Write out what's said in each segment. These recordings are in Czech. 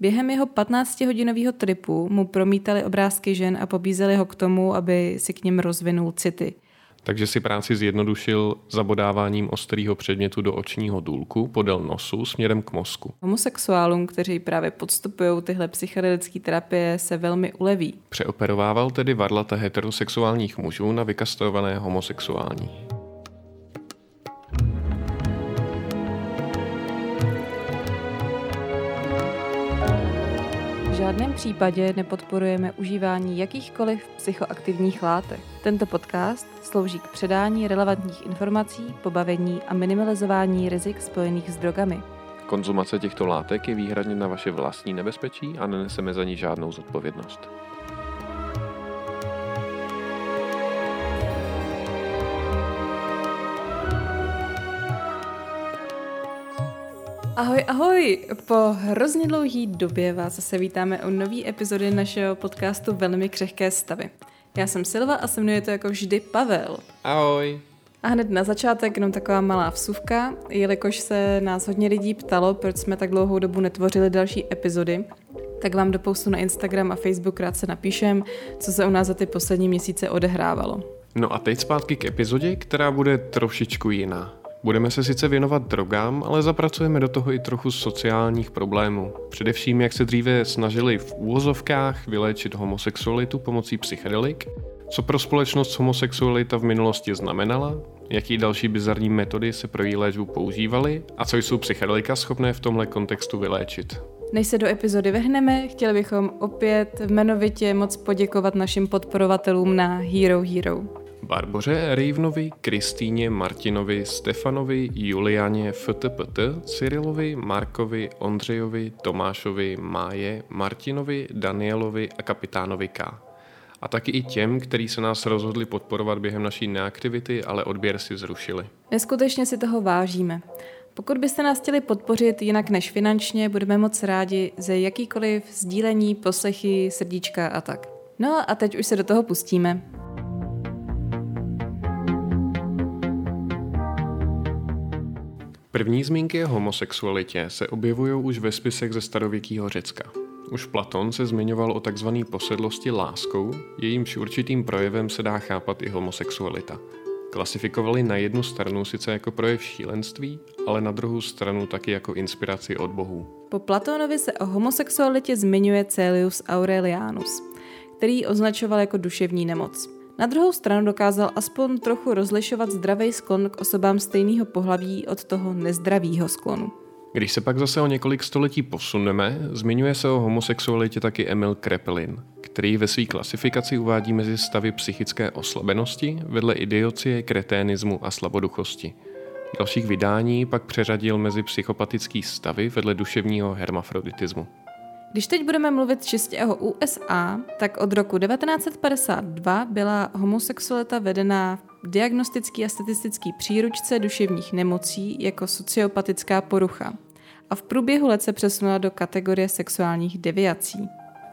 Během jeho 15-hodinového tripu mu promítali obrázky žen a pobízeli ho k tomu, aby si k ním rozvinul city – takže si práci zjednodušil zabodáváním ostrého předmětu do očního důlku podél nosu směrem k mozku. Homosexuálům, kteří právě podstupují tyhle psychedelické terapie, se velmi uleví. Přeoperovával tedy varlata heterosexuálních mužů na vykastrované homosexuální. Žádném případě nepodporujeme užívání jakýchkoliv psychoaktivních látek. Tento podcast slouží k předání relevantních informací, pobavení a minimalizování rizik spojených s drogami. Konzumace těchto látek je výhradně na vaše vlastní nebezpečí a neneseme za ní žádnou zodpovědnost. Ahoj, ahoj! Po hrozně dlouhý době vás zase vítáme u nové epizody našeho podcastu Velmi křehké stavy. Já jsem Silva a se mnou je to jako vždy Pavel. Ahoj! A hned na začátek jenom taková malá vsuvka, jelikož se nás hodně lidí ptalo, proč jsme tak dlouhou dobu netvořili další epizody, tak vám do postu na Instagram a Facebook krátce napíšem, co se u nás za ty poslední měsíce odehrávalo. No a teď zpátky k epizodě, která bude trošičku jiná. Budeme se sice věnovat drogám, ale zapracujeme do toho i trochu sociálních problémů. Především, jak se dříve snažili v úvozovkách vyléčit homosexualitu pomocí psychedelik, co pro společnost homosexualita v minulosti znamenala, jaký další bizarní metody se pro její léčbu používaly a co jsou psychedelika schopné v tomhle kontextu vyléčit. Než se do epizody vehneme, chtěli bychom opět jmenovitě moc poděkovat našim podporovatelům na Hero Hero. Barboře Rejvnovi, Kristýně, Martinovi, Stefanovi, Julianě, FTPT, Cyrilovi, Markovi, Ondřejovi, Tomášovi, Máje, Martinovi, Danielovi a kapitánovi K. A taky i těm, kteří se nás rozhodli podporovat během naší neaktivity, ale odběr si zrušili. Neskutečně si toho vážíme. Pokud byste nás chtěli podpořit jinak než finančně, budeme moc rádi ze jakýkoliv sdílení, poslechy, srdíčka a tak. No a teď už se do toho pustíme. První zmínky o homosexualitě se objevují už ve spisech ze starověkého Řecka. Už Platon se zmiňoval o tzv. posedlosti láskou, jejímž určitým projevem se dá chápat i homosexualita. Klasifikovali na jednu stranu sice jako projev šílenství, ale na druhou stranu taky jako inspiraci od bohů. Po Platónovi se o homosexualitě zmiňuje Celius Aurelianus, který označoval jako duševní nemoc. Na druhou stranu dokázal aspoň trochu rozlišovat zdravý sklon k osobám stejného pohlaví od toho nezdravého sklonu. Když se pak zase o několik století posuneme, zmiňuje se o homosexualitě taky Emil Krepelin, který ve své klasifikaci uvádí mezi stavy psychické oslabenosti vedle idiocie, kreténismu a slaboduchosti. Dalších vydání pak přeřadil mezi psychopatický stavy vedle duševního hermafroditismu. Když teď budeme mluvit čistě o USA, tak od roku 1952 byla homosexualita vedena v diagnostický a statistický příručce duševních nemocí jako sociopatická porucha a v průběhu let se přesunula do kategorie sexuálních deviací.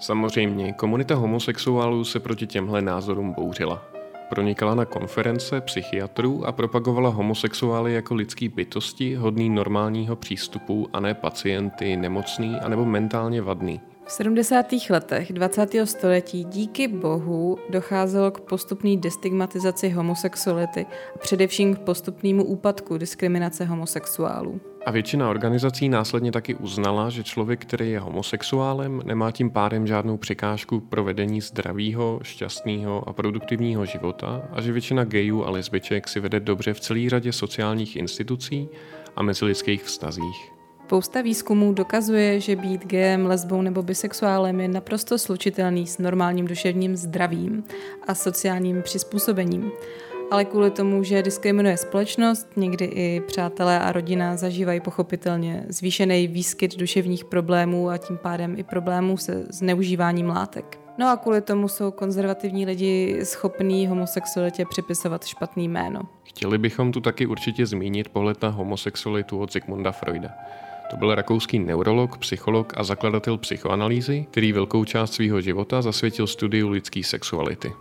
Samozřejmě, komunita homosexuálů se proti těmhle názorům bouřila. Pronikala na konference psychiatrů a propagovala homosexuály jako lidský bytosti, hodný normálního přístupu a ne pacienty nemocný anebo mentálně vadný. V 70. letech 20. století díky bohu docházelo k postupné destigmatizaci homosexuality a především k postupnému úpadku diskriminace homosexuálů. A většina organizací následně taky uznala, že člověk, který je homosexuálem, nemá tím pádem žádnou překážku pro vedení zdravého, šťastného a produktivního života a že většina gayů a lesbiček si vede dobře v celé řadě sociálních institucí a mezilidských vztazích. Spousta výzkumů dokazuje, že být gayem, lesbou nebo bisexuálem je naprosto slučitelný s normálním duševním zdravím a sociálním přizpůsobením. Ale kvůli tomu, že diskriminuje společnost, někdy i přátelé a rodina zažívají pochopitelně zvýšený výskyt duševních problémů a tím pádem i problémů se zneužíváním látek. No a kvůli tomu jsou konzervativní lidi schopní homosexualitě připisovat špatný jméno. Chtěli bychom tu taky určitě zmínit pohled na homosexualitu od Sigmunda Freuda. To byl rakouský neurolog, psycholog a zakladatel psychoanalýzy, který velkou část svého života zasvětil studiu lidské sexuality.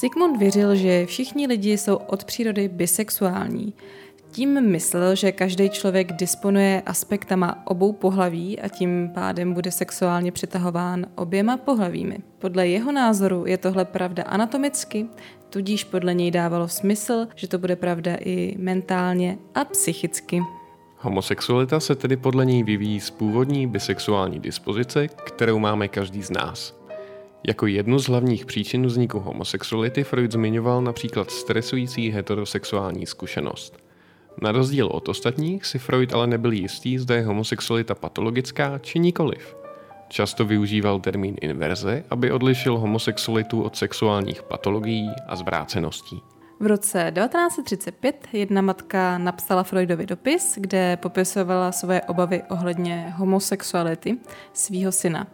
Sigmund věřil, že všichni lidi jsou od přírody bisexuální. Tím myslel, že každý člověk disponuje aspektama obou pohlaví a tím pádem bude sexuálně přitahován oběma pohlavími. Podle jeho názoru je tohle pravda anatomicky, tudíž podle něj dávalo smysl, že to bude pravda i mentálně a psychicky. Homosexualita se tedy podle něj vyvíjí z původní bisexuální dispozice, kterou máme každý z nás. Jako jednu z hlavních příčin vzniku homosexuality Freud zmiňoval například stresující heterosexuální zkušenost. Na rozdíl od ostatních si Freud ale nebyl jistý, zda je homosexualita patologická či nikoliv. Často využíval termín inverze, aby odlišil homosexualitu od sexuálních patologií a zvráceností. V roce 1935 jedna matka napsala Freudovi dopis, kde popisovala svoje obavy ohledně homosexuality svého syna.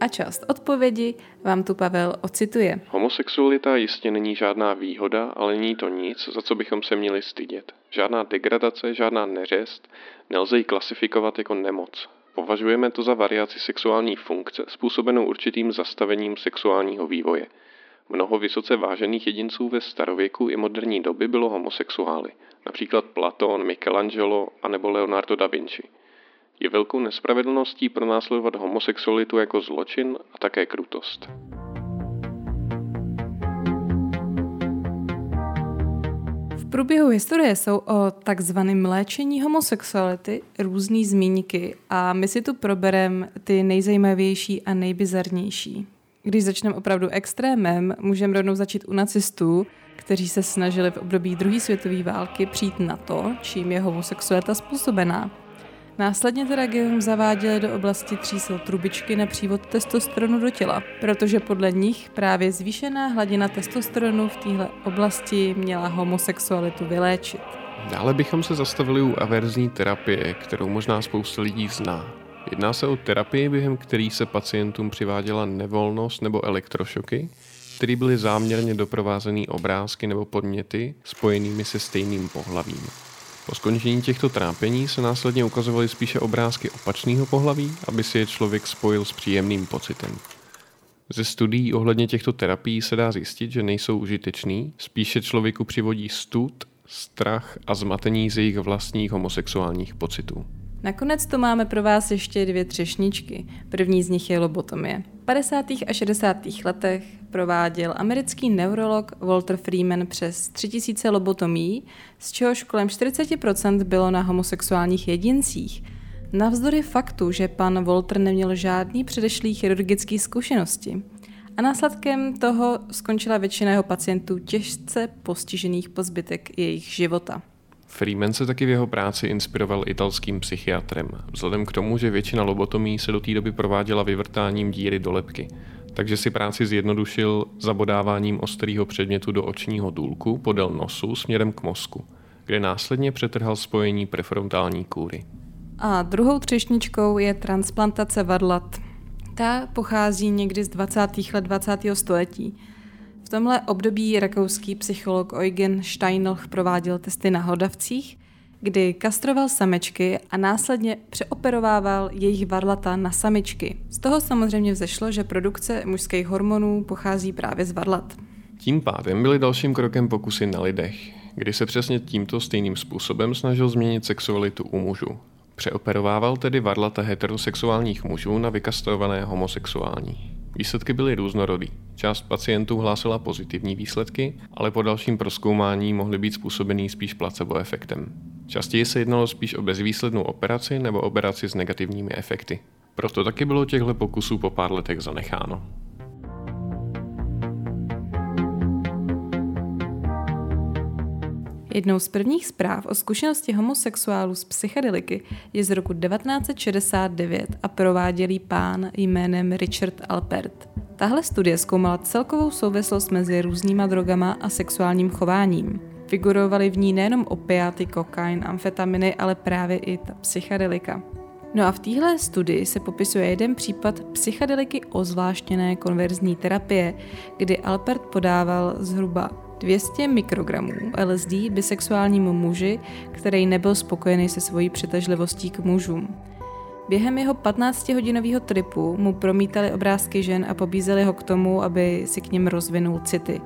A část odpovědi vám tu Pavel ocituje. Homosexualita jistě není žádná výhoda, ale není to nic, za co bychom se měli stydět. Žádná degradace, žádná neřest, nelze ji klasifikovat jako nemoc. Považujeme to za variaci sexuální funkce způsobenou určitým zastavením sexuálního vývoje. Mnoho vysoce vážených jedinců ve starověku i moderní doby bylo homosexuály, například Platón, Michelangelo a nebo Leonardo da Vinci. Je velkou nespravedlností pronásledovat homosexualitu jako zločin a také krutost. V průběhu historie jsou o takzvaném léčení homosexuality různé zmínky a my si tu probereme ty nejzajímavější a nejbizarnější. Když začneme opravdu extrémem, můžeme rovnou začít u nacistů, kteří se snažili v období druhé světové války přijít na to, čím je homosexualita způsobená. Následně teda geum zaváděli do oblasti třísel trubičky na přívod testosteronu do těla, protože podle nich právě zvýšená hladina testosteronu v téhle oblasti měla homosexualitu vyléčit. Dále bychom se zastavili u averzní terapie, kterou možná spousta lidí zná. Jedná se o terapii, během který se pacientům přiváděla nevolnost nebo elektrošoky, které byly záměrně doprovázený obrázky nebo podměty spojenými se stejným pohlavím. Po skončení těchto trápení se následně ukazovaly spíše obrázky opačného pohlaví, aby si je člověk spojil s příjemným pocitem. Ze studií ohledně těchto terapií se dá zjistit, že nejsou užitečný, spíše člověku přivodí stud, strach a zmatení z jejich vlastních homosexuálních pocitů. Nakonec tu máme pro vás ještě dvě třešničky. První z nich je lobotomie. V 50. a 60. letech prováděl americký neurolog Walter Freeman přes 3000 lobotomí, z čehož kolem 40% bylo na homosexuálních jedincích. Navzdory faktu, že pan Walter neměl žádný předešlý chirurgický zkušenosti. A následkem toho skončila většina jeho pacientů těžce postižených po zbytek jejich života. Freeman se taky v jeho práci inspiroval italským psychiatrem, vzhledem k tomu, že většina lobotomí se do té doby prováděla vyvrtáním díry do lepky, takže si práci zjednodušil zabodáváním ostrého předmětu do očního důlku podél nosu směrem k mozku, kde následně přetrhal spojení prefrontální kůry. A druhou třešničkou je transplantace vadlat. Ta pochází někdy z 20. let 20. století v tomhle období rakouský psycholog Eugen Steinlch prováděl testy na hlodavcích, kdy kastroval samečky a následně přeoperovával jejich varlata na samičky. Z toho samozřejmě vzešlo, že produkce mužských hormonů pochází právě z varlat. Tím pádem byly dalším krokem pokusy na lidech, kdy se přesně tímto stejným způsobem snažil změnit sexualitu u mužů. Přeoperovával tedy varlata heterosexuálních mužů na vykastrované homosexuální. Výsledky byly různorodý. Část pacientů hlásila pozitivní výsledky, ale po dalším proskoumání mohly být způsobený spíš placebo efektem. Častěji se jednalo spíš o bezvýslednou operaci nebo operaci s negativními efekty. Proto taky bylo těchto pokusů po pár letech zanecháno. Jednou z prvních zpráv o zkušenosti homosexuálů z psychedeliky je z roku 1969 a provádělý pán jménem Richard Alpert. Tahle studie zkoumala celkovou souvislost mezi různýma drogama a sexuálním chováním. Figurovaly v ní nejenom opiáty, kokain, amfetaminy, ale právě i ta psychedelika. No a v téhle studii se popisuje jeden případ psychedeliky ozvláštěné konverzní terapie, kdy Alpert podával zhruba 200 mikrogramů LSD bisexuálnímu muži, který nebyl spokojený se svojí přitažlivostí k mužům. Během jeho 15-hodinového tripu mu promítali obrázky žen a pobízeli ho k tomu, aby si k ním rozvinul city.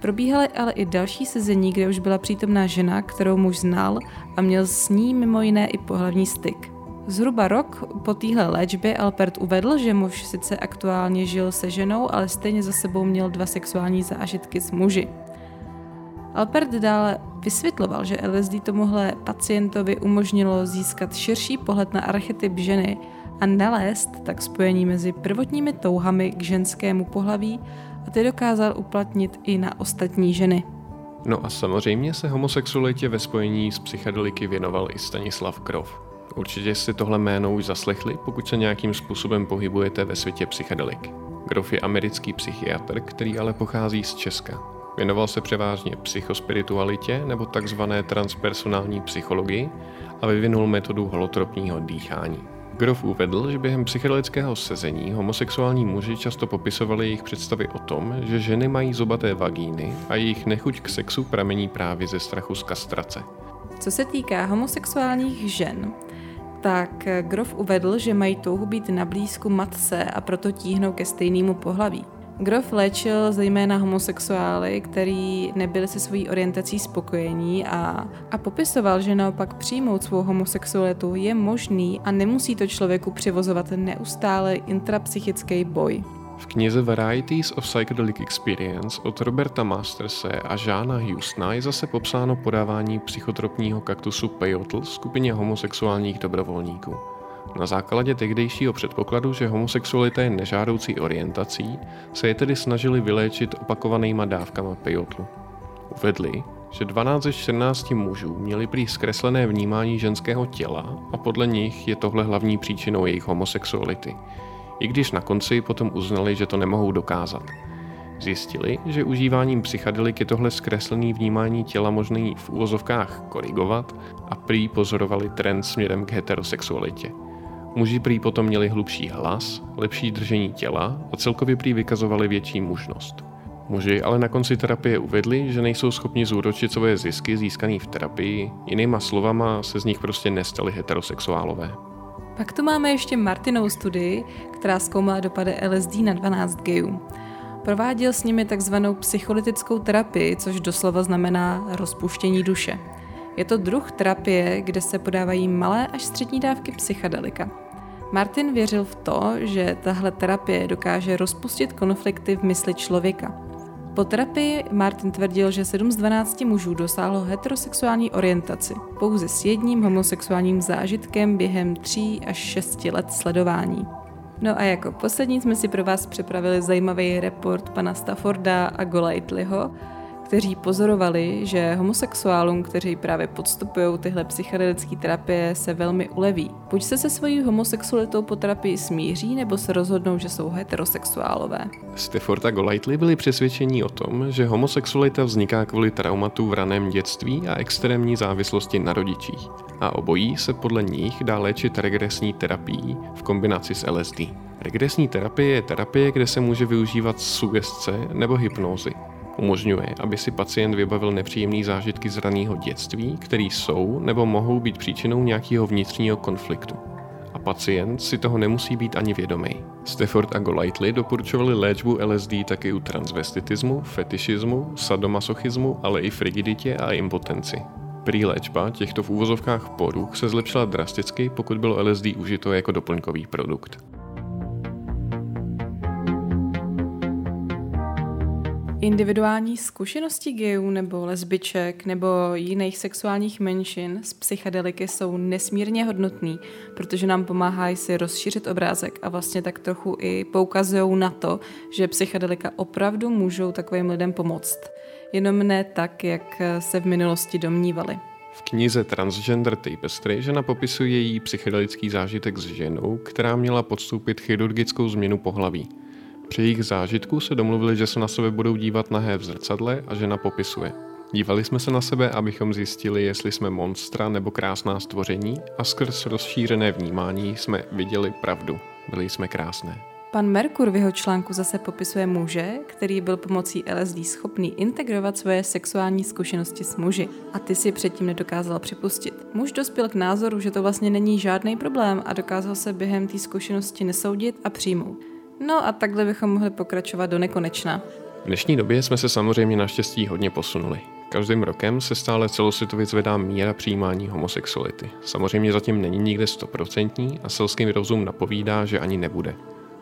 Probíhaly ale i další sezení, kde už byla přítomná žena, kterou muž znal a měl s ní mimo jiné i pohlavní styk. Zhruba rok po téhle léčbě Albert uvedl, že muž sice aktuálně žil se ženou, ale stejně za sebou měl dva sexuální zážitky s muži. Albert dále vysvětloval, že LSD tomuhle pacientovi umožnilo získat širší pohled na archetyp ženy a nalézt tak spojení mezi prvotními touhami k ženskému pohlaví a ty dokázal uplatnit i na ostatní ženy. No a samozřejmě se homosexualitě ve spojení s psychedeliky věnoval i Stanislav Krov. Určitě si tohle jméno už zaslechli, pokud se nějakým způsobem pohybujete ve světě psychedelik. Grof je americký psychiatr, který ale pochází z Česka. Věnoval se převážně psychospiritualitě nebo takzvané transpersonální psychologii a vyvinul metodu holotropního dýchání. Grof uvedl, že během psychedelického sezení homosexuální muži často popisovali jejich představy o tom, že ženy mají zobaté vagíny a jejich nechuť k sexu pramení právě ze strachu z kastrace. Co se týká homosexuálních žen, tak Grof uvedl, že mají touhu být na blízku matce a proto tíhnou ke stejnému pohlaví. Grof léčil zejména homosexuály, který nebyli se svojí orientací spokojení a, a popisoval, že naopak přijmout svou homosexualitu je možný a nemusí to člověku přivozovat neustále intrapsychický boj. V knize Varieties of Psychedelic Experience od Roberta Masterse a Žána Houstona je zase popsáno podávání psychotropního kaktusu peyote skupině homosexuálních dobrovolníků. Na základě tehdejšího předpokladu, že homosexualita je nežádoucí orientací, se je tedy snažili vyléčit opakovanýma dávkama pejotlu. Uvedli, že 12 ze 14 mužů měli prý zkreslené vnímání ženského těla a podle nich je tohle hlavní příčinou jejich homosexuality. I když na konci potom uznali, že to nemohou dokázat. Zjistili, že užíváním psychedelik je tohle zkreslené vnímání těla možný v úvozovkách korigovat a prý pozorovali trend směrem k heterosexualitě. Muži prý potom měli hlubší hlas, lepší držení těla a celkově prý vykazovali větší mužnost. Muži ale na konci terapie uvedli, že nejsou schopni zúročit své zisky získané v terapii, jinýma slovama se z nich prostě nestali heterosexuálové. Pak tu máme ještě Martinou studii, která zkoumala dopady LSD na 12 gayů. Prováděl s nimi takzvanou psycholytickou terapii, což doslova znamená rozpuštění duše. Je to druh terapie, kde se podávají malé až střední dávky psychedelika. Martin věřil v to, že tahle terapie dokáže rozpustit konflikty v mysli člověka. Po terapii Martin tvrdil, že 7 z 12 mužů dosáhlo heterosexuální orientaci, pouze s jedním homosexuálním zážitkem během 3 až 6 let sledování. No a jako poslední jsme si pro vás připravili zajímavý report pana Stafforda a Golightlyho, kteří pozorovali, že homosexuálům, kteří právě podstupují tyhle psychedelické terapie, se velmi uleví. Buď se se svojí homosexualitou po terapii smíří, nebo se rozhodnou, že jsou heterosexuálové. Stafford a Golightly byli přesvědčení o tom, že homosexualita vzniká kvůli traumatu v raném dětství a extrémní závislosti na rodičích. A obojí se podle nich dá léčit regresní terapií v kombinaci s LSD. Regresní terapie je terapie, kde se může využívat sugestce nebo hypnózy. Umožňuje, aby si pacient vybavil nepříjemné zážitky z raného dětství, které jsou nebo mohou být příčinou nějakého vnitřního konfliktu. A pacient si toho nemusí být ani vědomý. Stafford a Golightly doporučovali léčbu LSD taky u transvestitismu, fetišismu, sadomasochismu, ale i frigiditě a impotenci. Prý léčba těchto v úvozovkách poruch se zlepšila drasticky, pokud bylo LSD užito jako doplňkový produkt. Individuální zkušenosti gayů nebo lesbiček nebo jiných sexuálních menšin z psychedeliky jsou nesmírně hodnotný, protože nám pomáhají si rozšířit obrázek a vlastně tak trochu i poukazují na to, že psychedelika opravdu můžou takovým lidem pomoct. Jenom ne tak, jak se v minulosti domnívali. V knize Transgender Tapestry žena popisuje její psychedelický zážitek s ženou, která měla podstoupit chirurgickou změnu pohlaví. Při jejich zážitku se domluvili, že se na sebe budou dívat nahé v zrcadle a žena popisuje. Dívali jsme se na sebe, abychom zjistili, jestli jsme monstra nebo krásná stvoření a skrz rozšířené vnímání jsme viděli pravdu. Byli jsme krásné. Pan Merkur v jeho článku zase popisuje muže, který byl pomocí LSD schopný integrovat svoje sexuální zkušenosti s muži a ty si předtím nedokázal připustit. Muž dospěl k názoru, že to vlastně není žádný problém a dokázal se během té zkušenosti nesoudit a přijmout. No a takhle bychom mohli pokračovat do nekonečna. V dnešní době jsme se samozřejmě naštěstí hodně posunuli. Každým rokem se stále celosvětově zvedá míra přijímání homosexuality. Samozřejmě zatím není nikde stoprocentní a selský rozum napovídá, že ani nebude.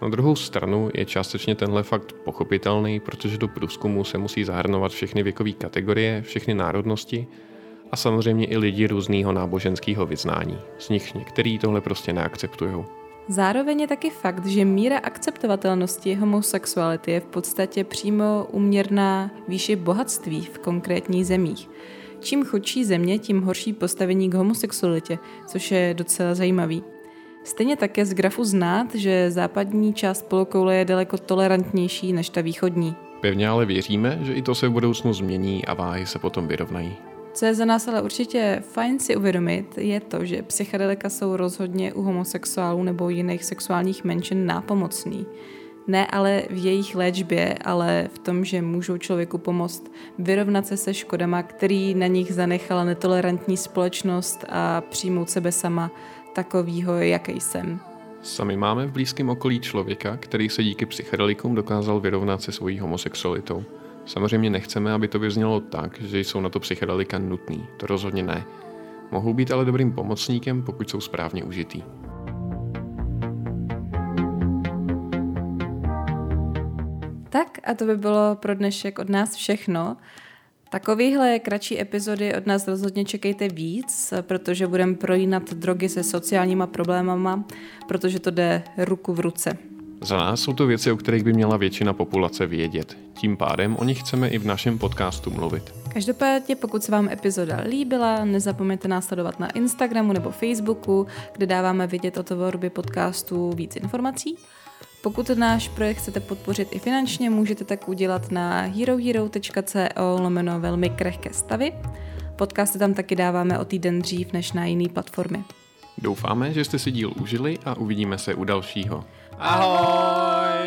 Na druhou stranu je částečně tenhle fakt pochopitelný, protože do průzkumu se musí zahrnovat všechny věkové kategorie, všechny národnosti a samozřejmě i lidi různého náboženského vyznání. Z nich některý tohle prostě neakceptují. Zároveň je taky fakt, že míra akceptovatelnosti homosexuality je v podstatě přímo uměrná výši bohatství v konkrétních zemích. Čím chudší země, tím horší postavení k homosexualitě, což je docela zajímavý. Stejně také z grafu znát, že západní část polokoule je daleko tolerantnější než ta východní. Pevně ale věříme, že i to se v budoucnu změní a váhy se potom vyrovnají. Co je za nás ale určitě fajn si uvědomit, je to, že psychedelika jsou rozhodně u homosexuálů nebo jiných sexuálních menšin nápomocný. Ne ale v jejich léčbě, ale v tom, že můžou člověku pomoct vyrovnat se se škodama, který na nich zanechala netolerantní společnost a přijmout sebe sama takovýho, jaký jsem. Sami máme v blízkém okolí člověka, který se díky psychedelikům dokázal vyrovnat se svojí homosexualitou. Samozřejmě nechceme, aby to vyznělo tak, že jsou na to psychedelika nutný. To rozhodně ne. Mohou být ale dobrým pomocníkem, pokud jsou správně užitý. Tak a to by bylo pro dnešek od nás všechno. Takovýhle kratší epizody od nás rozhodně čekejte víc, protože budeme projímat drogy se sociálníma problémama, protože to jde ruku v ruce. Za nás jsou to věci, o kterých by měla většina populace vědět. Tím pádem o nich chceme i v našem podcastu mluvit. Každopádně, pokud se vám epizoda líbila, nezapomeňte nás sledovat na Instagramu nebo Facebooku, kde dáváme vidět o tvorbě podcastu víc informací. Pokud náš projekt chcete podpořit i finančně, můžete tak udělat na herohero.co lomeno velmi krehké stavy. Podcasty tam taky dáváme o týden dřív než na jiné platformy. Doufáme, že jste si díl užili a uvidíme se u dalšího. Ahoj!